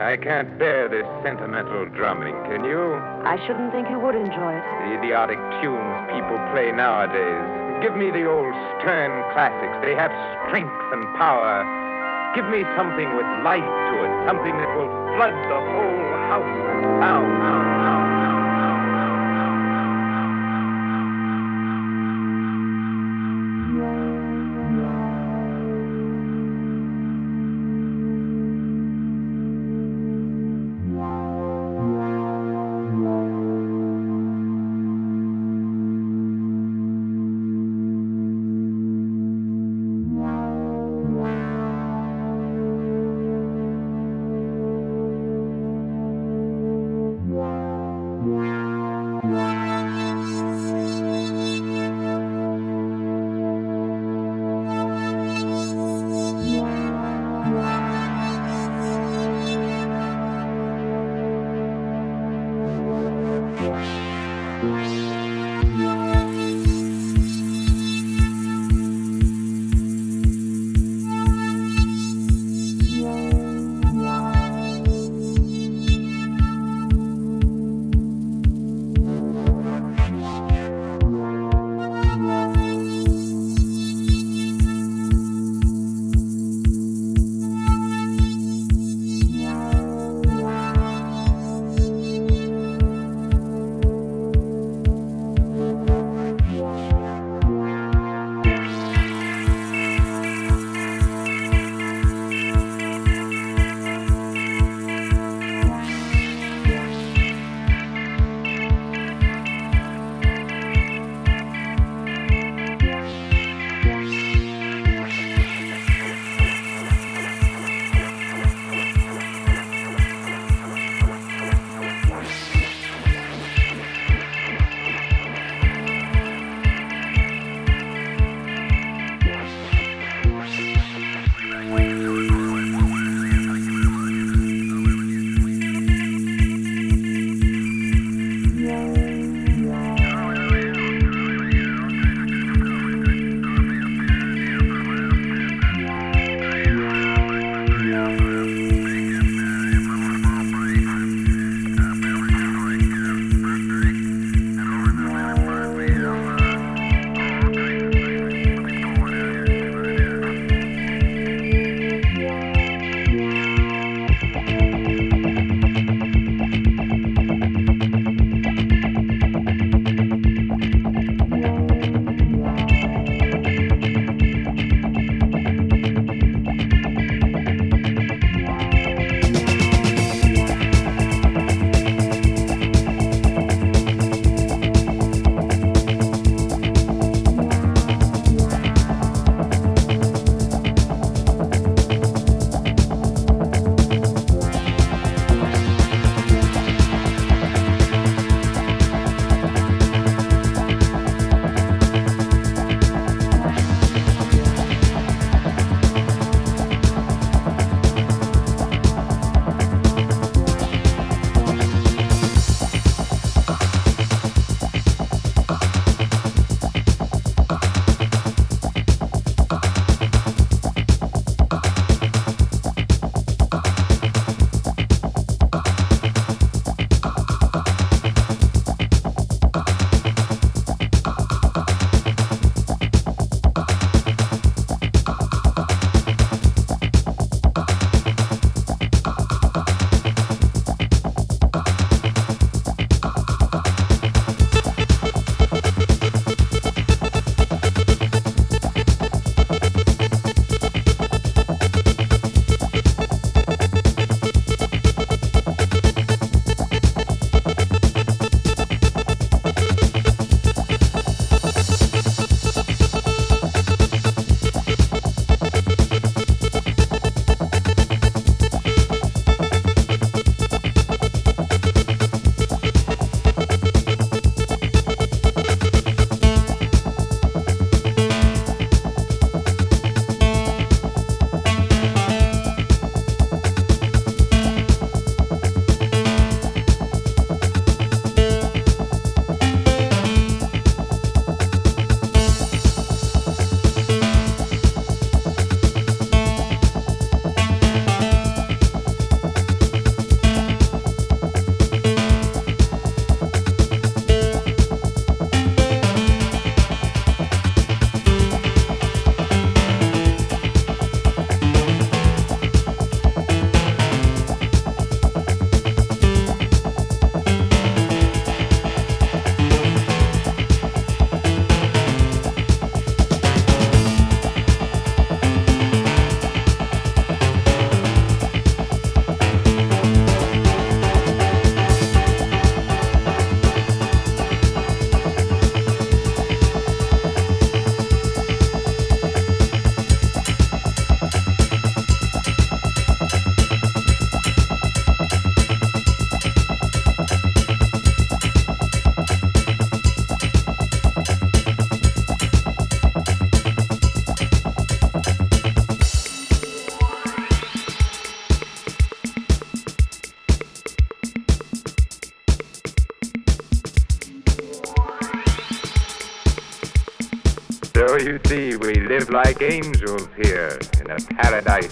I can't bear this sentimental drumming, can you? I shouldn't think you would enjoy it. The idiotic tunes people play nowadays. Give me the old stern classics. They have strength and power. Give me something with life to it, something that will flood the whole house. See, we live like angels here in a paradise.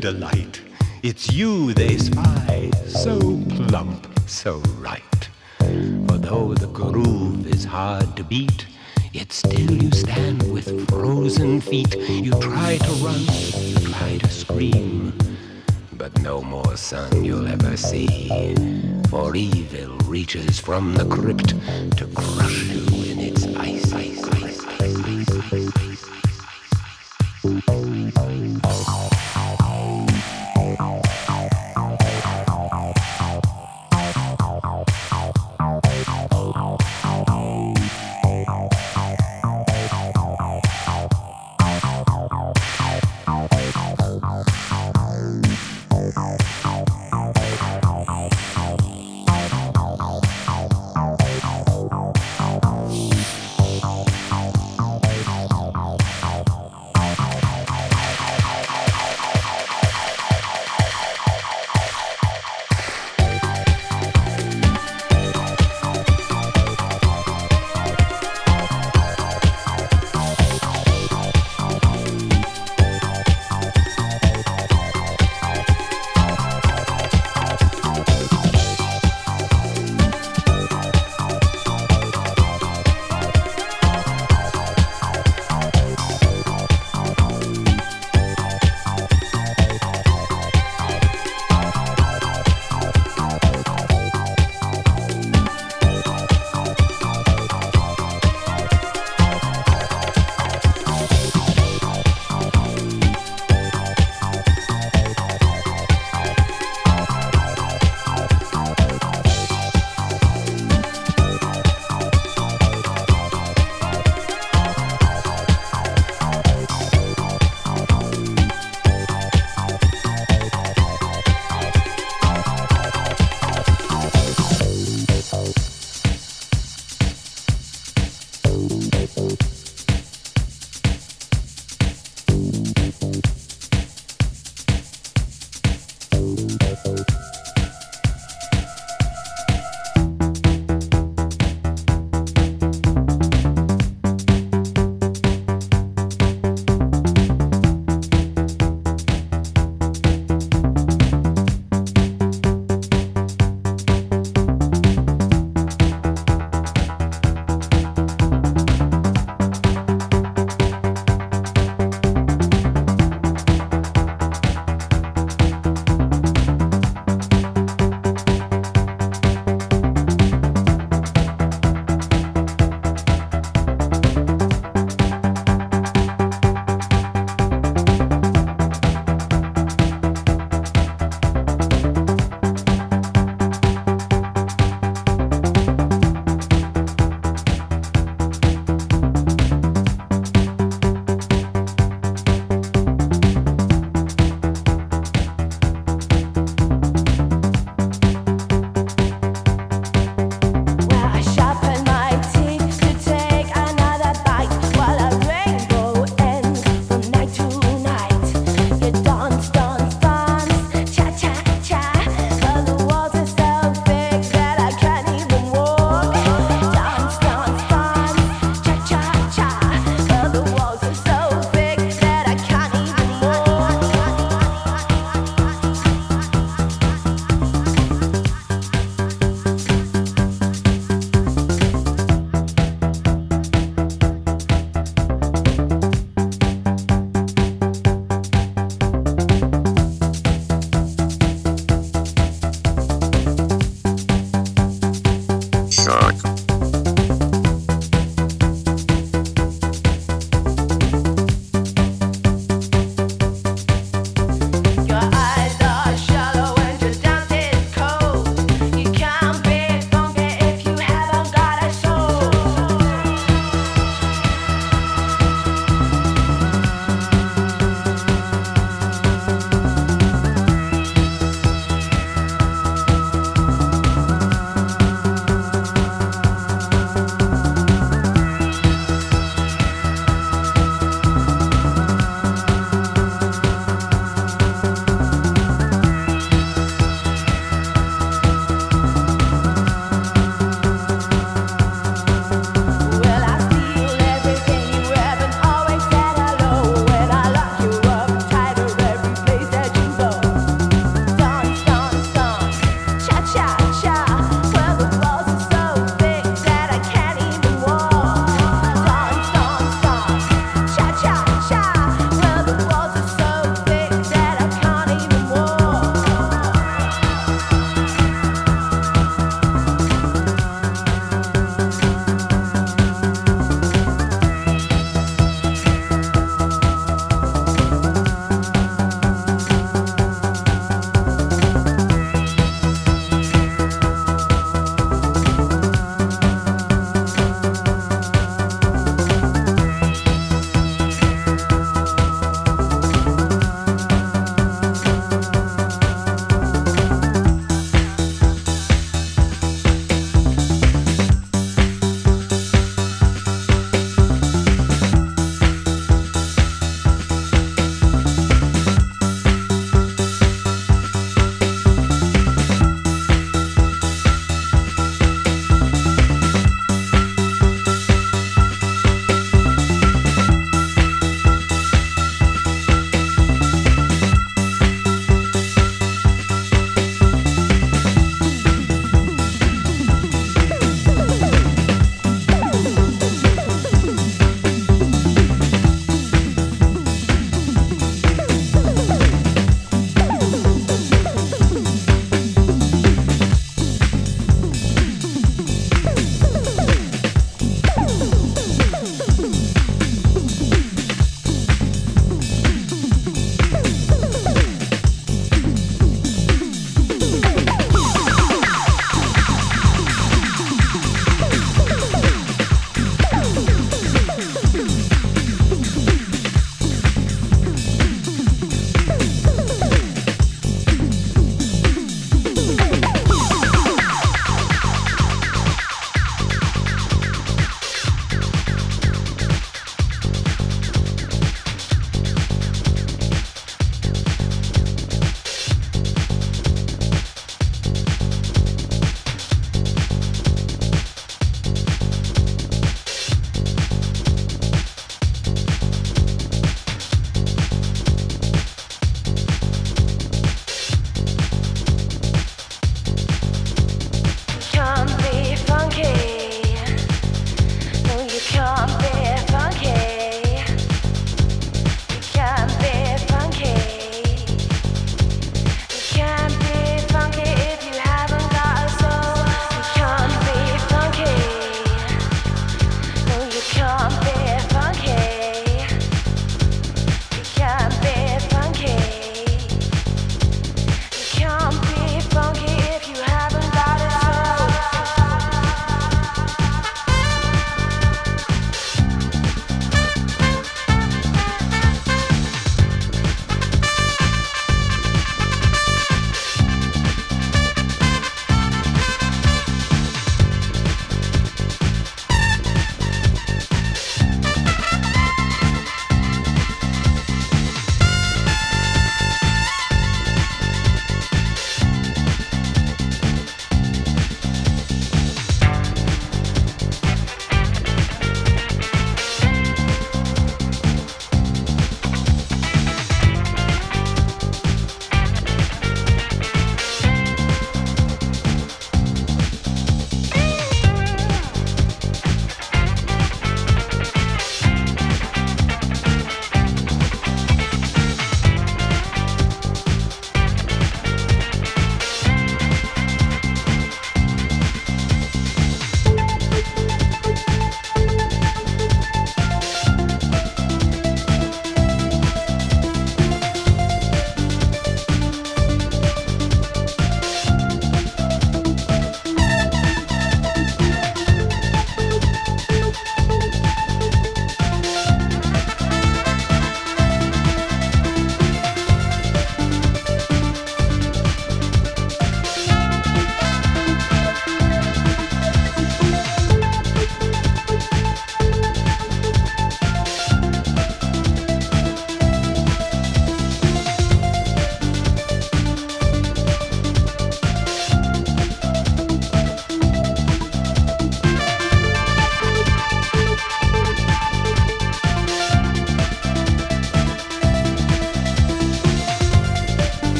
Delight. It's you they spy, so plump, so right. For though the groove is hard to beat, yet still you stand with frozen feet. You try to run, you try to scream, but no more sun you'll ever see. For evil reaches from the crypt to crush you